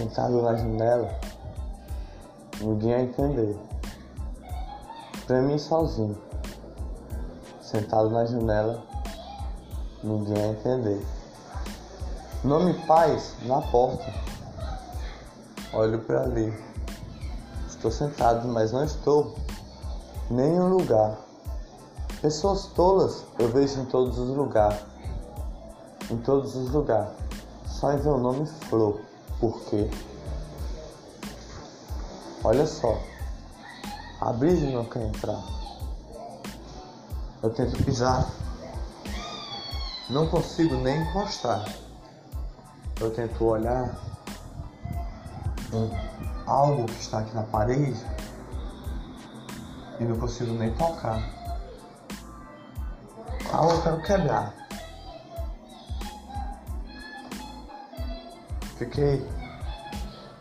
Sentado na janela, ninguém a entender. Pra mim sozinho. Sentado na janela, ninguém a entender. Nome paz na porta. Olho para ali. Estou sentado, mas não estou em nenhum lugar. Pessoas tolas eu vejo em todos os lugares. Em todos os lugares. Só em ver o nome Flor. Por quê? Olha só. A brisa não quer entrar. Eu tento pisar. Não consigo nem encostar. Eu tento olhar um, algo que está aqui na parede e não consigo nem tocar. Algo eu quero quebrar. Fiquei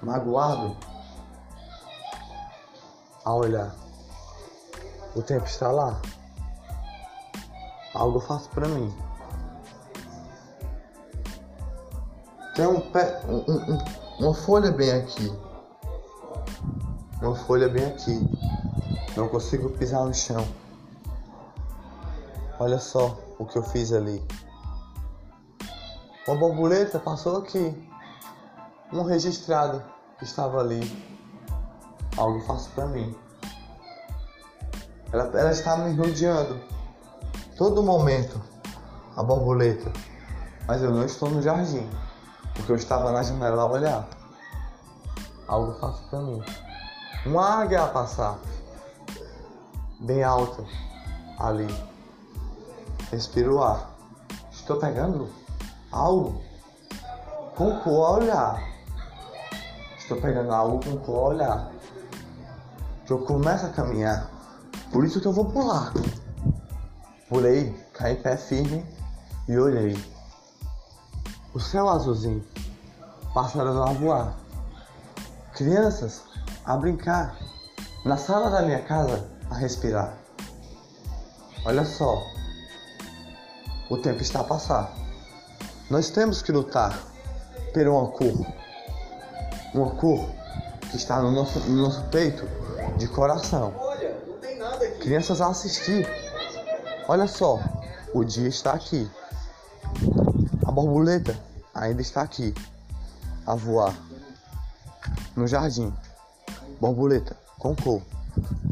magoado a olhar. O tempo está lá. Algo eu faço pra mim. Tem um pé, um, um, uma folha bem aqui. Uma folha bem aqui. Não consigo pisar no chão. Olha só o que eu fiz ali. Uma borboleta passou aqui um registrado que estava ali. Algo faço para mim. Ela, ela está me rodeando todo momento a borboleta, mas eu não estou no jardim porque eu estava na janela a olhar. Algo faço para mim. Uma águia a passar bem alta ali. Respiro o ar. Estou pegando algo com o olhar. Estou pegando algo com o olhar. Que eu começo a caminhar. Por isso que eu vou pular. Pulei, caí pé firme e olhei. O céu azulzinho. Pássaros a voar. Crianças a brincar. Na sala da minha casa a respirar. Olha só. O tempo está a passar. Nós temos que lutar por uma cor uma cor que está no nosso, no nosso peito de coração. Crianças a assistir. Olha só, o dia está aqui. A borboleta ainda está aqui a voar no jardim. Borboleta com cor,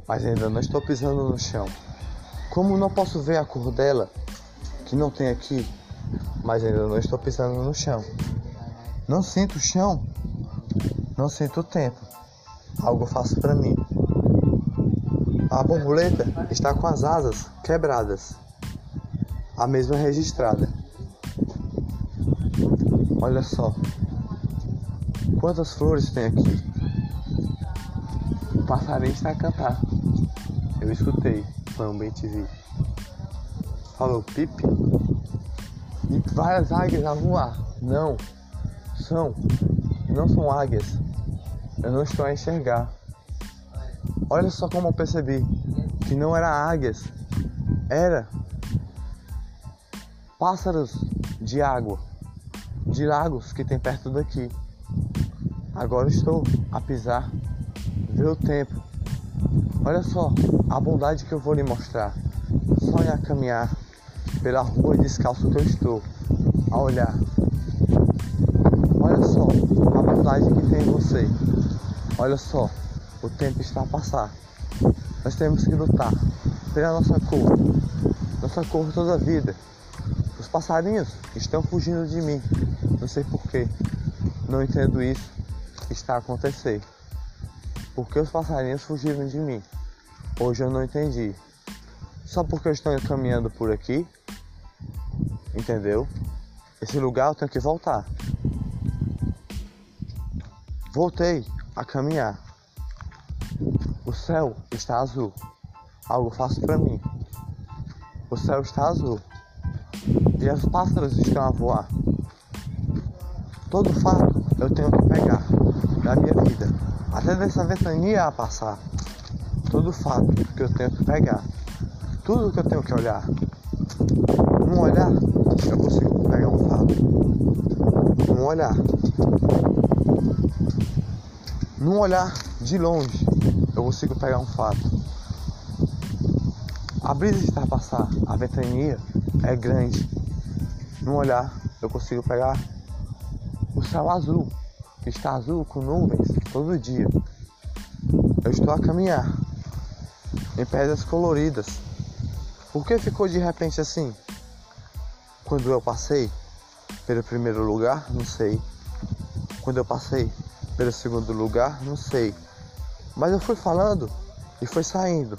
mas ainda não estou pisando no chão. Como não posso ver a cor dela, que não tem aqui, mas ainda não estou pisando no chão. Não sinto o chão não sinto tempo. Algo faço para mim. A borboleta está com as asas quebradas. A mesma registrada. Olha só. Quantas flores tem aqui? O passarinho está a cantar. Eu escutei. Foi um bem TV. Falou pipe. E várias águias a voar. Não. São. Não são águias eu não estou a enxergar. Olha só como eu percebi que não era águias, era pássaros de água, de lagos que tem perto daqui. Agora estou a pisar, ver o tempo. Olha só a bondade que eu vou lhe mostrar. Só em a caminhar pela rua descalço que eu estou, a olhar. Olha só a bondade que tem em você. Olha só, o tempo está a passar. Nós temos que lutar pela nossa cor, nossa cor toda a vida. Os passarinhos estão fugindo de mim. Não sei porquê. Não entendo isso. Está a acontecer. Por que os passarinhos fugiram de mim? Hoje eu não entendi. Só porque eu estou caminhando por aqui? Entendeu? Esse lugar eu tenho que voltar. Voltei a caminhar. O céu está azul. Algo fácil para mim. O céu está azul. E os pássaros estão a voar. Todo fato eu tenho que pegar da minha vida. Até dessa ventania a passar. Todo fato que eu tenho que pegar. Tudo que eu tenho que olhar. Um olhar, eu consigo pegar um fato. Um olhar. Num olhar de longe, eu consigo pegar um fato. A brisa a passar, a ventania é grande. Num olhar, eu consigo pegar o céu azul, que está azul com nuvens todo dia. Eu estou a caminhar em pedras coloridas. Por que ficou de repente assim? Quando eu passei pelo primeiro lugar, não sei. Quando eu passei pelo segundo lugar, não sei. Mas eu fui falando e foi saindo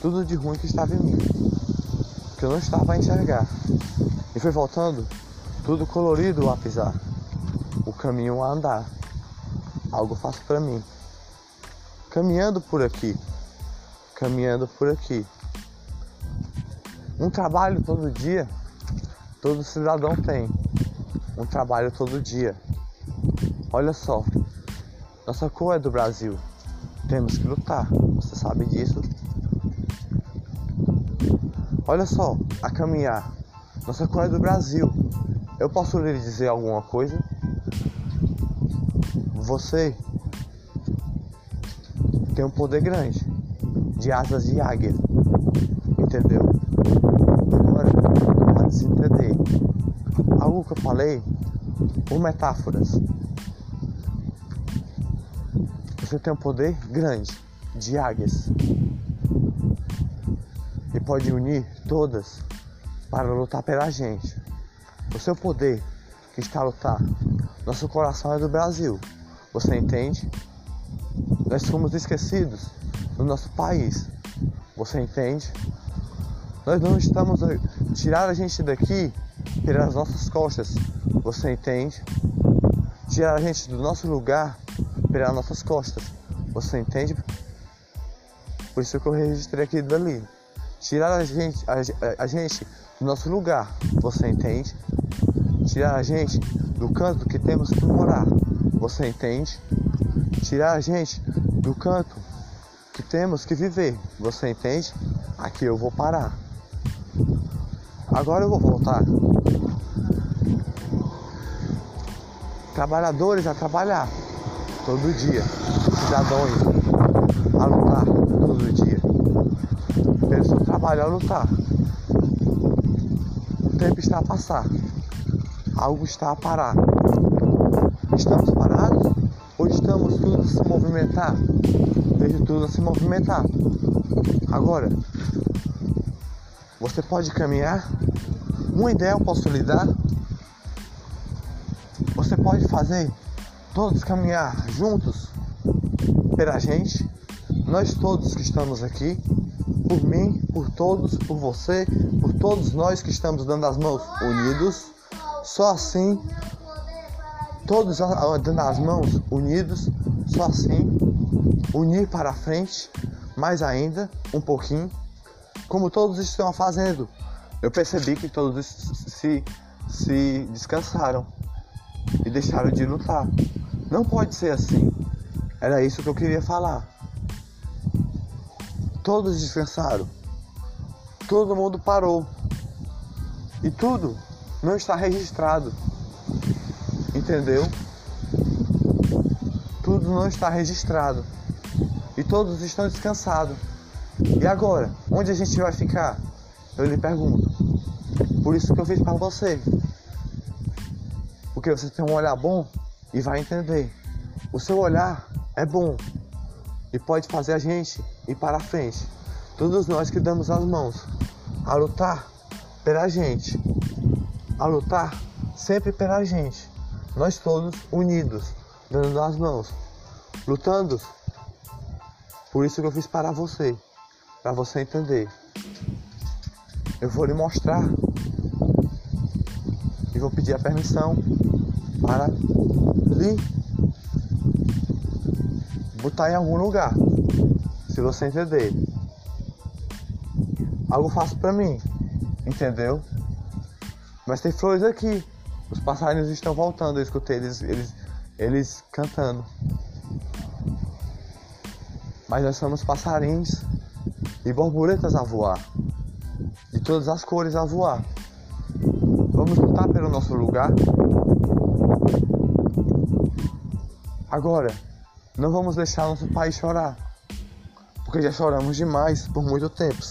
tudo de ruim que estava em mim, que eu não estava a enxergar. E foi voltando tudo colorido a pisar, o caminho a andar. Algo fácil para mim. Caminhando por aqui, caminhando por aqui. Um trabalho todo dia, todo cidadão tem. Um trabalho todo dia. Olha só, nossa cor é do Brasil. Temos que lutar, você sabe disso. Olha só, a caminhar. Nossa cor é do Brasil. Eu posso lhe dizer alguma coisa? Você tem um poder grande de asas de águia. Entendeu? Agora, pode se entender. Algo que eu falei por metáforas. Você tem um poder grande de águias e pode unir todas para lutar pela gente. O seu poder que está a lutar. Nosso coração é do Brasil. Você entende? Nós fomos esquecidos no nosso país. Você entende? Nós não estamos a tirar a gente daqui pelas nossas costas. Você entende? Tirar a gente do nosso lugar pelas nossas costas. Você entende? Por isso que eu registrei aqui dali. Tirar a gente, a, a gente do nosso lugar. Você entende? Tirar a gente do canto que temos que morar. Você entende? Tirar a gente do canto que temos que viver. Você entende? Aqui eu vou parar. Agora eu vou voltar. Trabalhadores a trabalhar todo dia. Cidadãos a lutar todo dia. Pessoas a trabalhar a lutar. O tempo está a passar. Algo está a parar. Estamos parados? Ou estamos tudo a se movimentar? Vejo tudo a se movimentar. Agora, você pode caminhar? Uma ideia eu posso lhe dar? Você pode fazer todos caminhar juntos pela gente, nós todos que estamos aqui, por mim, por todos, por você, por todos nós que estamos dando as mãos unidos, só assim, todos dando as mãos unidos, só assim, unir para frente, mais ainda, um pouquinho, como todos estão fazendo. Eu percebi que todos se, se descansaram e deixaram de lutar. Não pode ser assim. Era isso que eu queria falar. Todos descansaram. Todo mundo parou. E tudo não está registrado. Entendeu? Tudo não está registrado. E todos estão descansados. E agora? Onde a gente vai ficar? Eu lhe pergunto. Por isso que eu fiz para você. Porque você tem um olhar bom e vai entender. O seu olhar é bom e pode fazer a gente ir para a frente. Todos nós que damos as mãos a lutar pela gente, a lutar sempre pela gente. Nós todos unidos, dando as mãos, lutando. Por isso que eu fiz para você, para você entender. Eu vou lhe mostrar e vou pedir a permissão para lhe botar em algum lugar. Se você entender. Algo fácil para mim, entendeu? Mas tem flores aqui. Os passarinhos estão voltando, eu escutei eles, eles, eles cantando. Mas nós somos passarinhos e borboletas a voar. De todas as cores a voar. Vamos lutar pelo nosso lugar. Agora, não vamos deixar nosso país chorar, porque já choramos demais por muito tempo.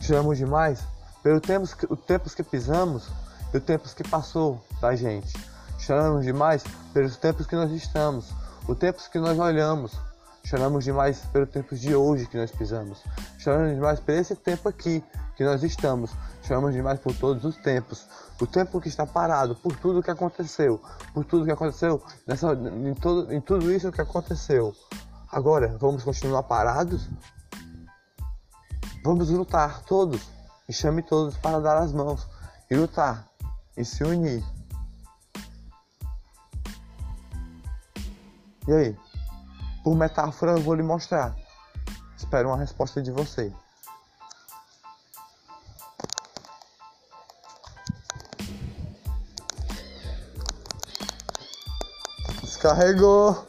Choramos demais pelos tempos que, os tempos que pisamos e os tempos que passou da gente. Choramos demais pelos tempos que nós estamos, os tempos que nós olhamos. Choramos demais pelos tempos de hoje que nós pisamos. Choramos demais por esse tempo aqui que nós estamos. Choramos demais por todos os tempos. O tempo que está parado, por tudo que aconteceu. Por tudo que aconteceu, nessa, em, todo, em tudo isso que aconteceu. Agora, vamos continuar parados? Vamos lutar todos. E chame todos para dar as mãos. E lutar. E se unir. E aí? Por metáfora eu vou lhe mostrar. Espero uma resposta de você. Descarregou.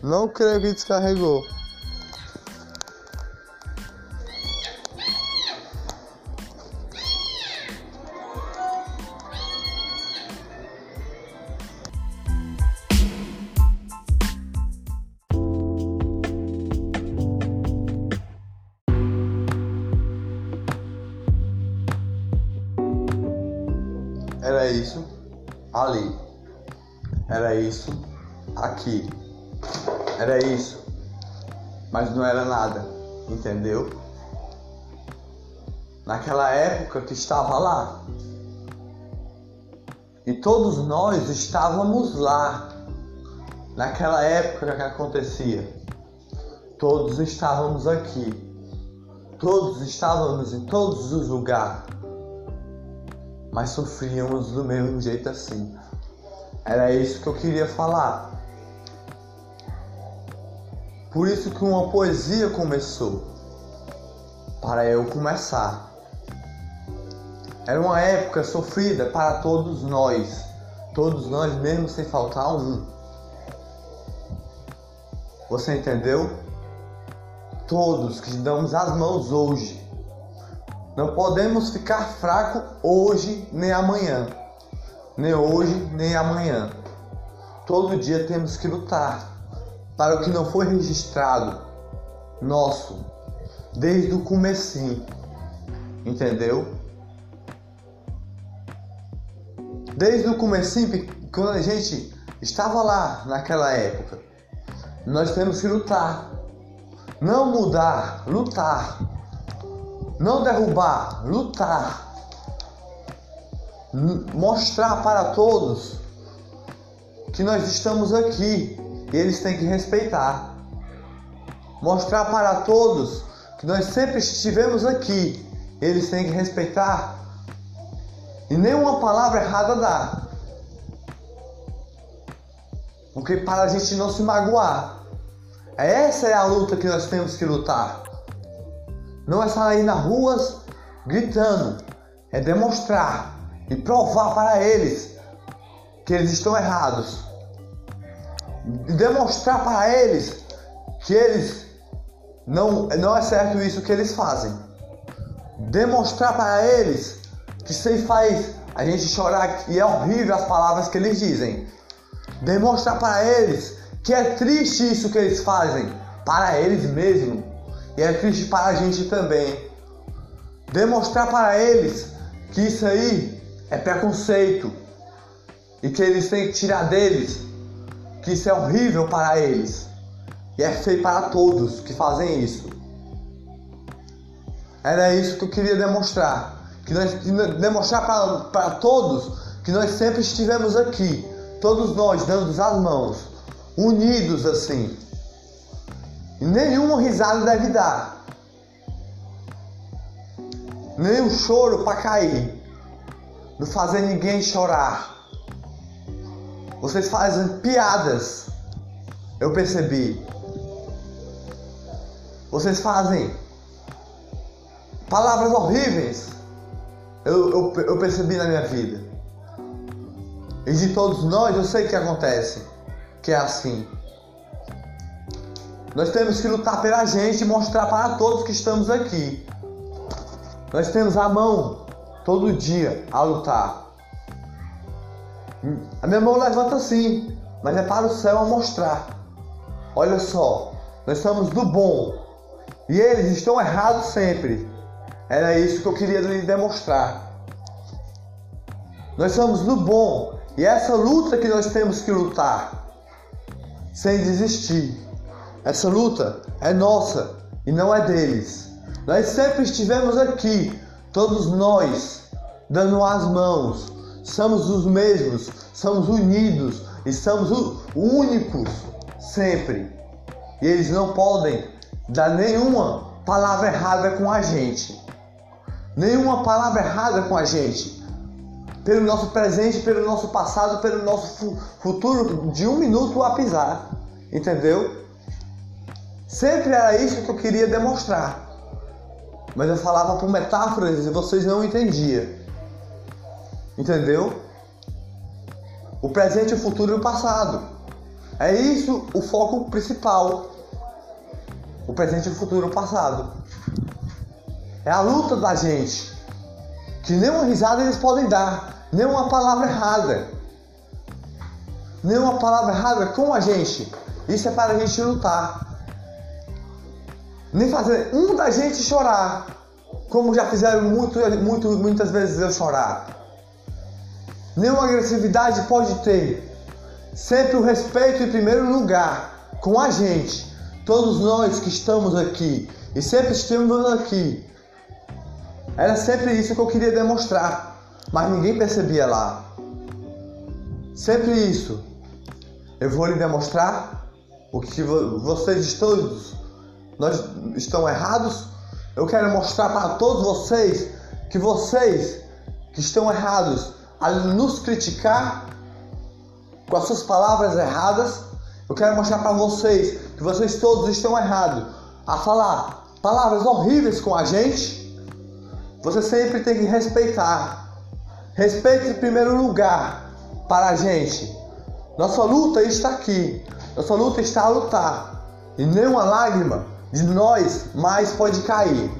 Não creio que descarregou. Era isso ali. Era isso aqui. Era isso. Mas não era nada. Entendeu? Naquela época que estava lá. E todos nós estávamos lá. Naquela época que acontecia. Todos estávamos aqui. Todos estávamos em todos os lugares mas sofríamos do mesmo jeito assim. Era isso que eu queria falar. Por isso que uma poesia começou. Para eu começar. Era uma época sofrida para todos nós. Todos nós mesmo sem faltar um. Você entendeu? Todos que damos as mãos hoje não podemos ficar fraco hoje nem amanhã. Nem hoje nem amanhã. Todo dia temos que lutar para o que não foi registrado nosso desde o comecinho. Entendeu? Desde o comecinho, quando a gente estava lá naquela época, nós temos que lutar. Não mudar, lutar não derrubar, lutar, mostrar para todos que nós estamos aqui e eles têm que respeitar. Mostrar para todos que nós sempre estivemos aqui, eles têm que respeitar. E nenhuma palavra errada dá. Porque para a gente não se magoar. Essa é a luta que nós temos que lutar. Não é sair nas ruas gritando, é demonstrar e provar para eles que eles estão errados. Demonstrar para eles que eles não, não é certo isso que eles fazem. Demonstrar para eles que isso faz a gente chorar e é horrível as palavras que eles dizem. Demonstrar para eles que é triste isso que eles fazem para eles mesmos e é triste para a gente também. Demonstrar para eles que isso aí é preconceito e que eles têm que tirar deles, que isso é horrível para eles e é feio para todos que fazem isso. Era isso que eu queria demonstrar. Que nós demonstrar para, para todos que nós sempre estivemos aqui, todos nós dando as mãos, unidos assim. Nenhuma risada deve dar. Nem um choro para cair. Não fazer ninguém chorar. Vocês fazem piadas. Eu percebi. Vocês fazem palavras horríveis. Eu, eu, eu percebi na minha vida. E de todos nós eu sei que acontece. Que é assim. Nós temos que lutar pela gente e mostrar para todos que estamos aqui. Nós temos a mão todo dia a lutar. A minha mão levanta assim, mas é para o céu a mostrar. Olha só, nós somos do bom e eles estão errados sempre. Era isso que eu queria lhe demonstrar. Nós somos do bom e é essa luta que nós temos que lutar sem desistir. Essa luta é nossa e não é deles. Nós sempre estivemos aqui, todos nós, dando as mãos. Somos os mesmos, somos unidos e somos únicos sempre. E eles não podem dar nenhuma palavra errada com a gente. Nenhuma palavra errada com a gente. Pelo nosso presente, pelo nosso passado, pelo nosso futuro, de um minuto a pisar. Entendeu? Sempre era isso que eu queria demonstrar. Mas eu falava por metáforas e vocês não entendiam. Entendeu? O presente, o futuro e o passado. É isso o foco principal. O presente, o futuro e o passado. É a luta da gente. Que nenhuma risada eles podem dar. Nenhuma palavra errada. Nenhuma palavra errada com a gente. Isso é para a gente lutar nem fazer um da gente chorar, como já fizeram muito, muito, muitas vezes eu chorar. Nenhuma agressividade pode ter. Sempre o respeito em primeiro lugar com a gente, todos nós que estamos aqui e sempre estamos aqui. Era sempre isso que eu queria demonstrar, mas ninguém percebia lá. Sempre isso. Eu vou lhe demonstrar o que vocês todos nós estão errados. Eu quero mostrar para todos vocês que vocês que estão errados a nos criticar com as suas palavras erradas, eu quero mostrar para vocês que vocês todos estão errados a falar palavras horríveis com a gente. Você sempre tem que respeitar. Respeite em primeiro lugar para a gente. Nossa luta está aqui. Nossa luta está a lutar. E nenhuma lágrima de nós mais pode cair.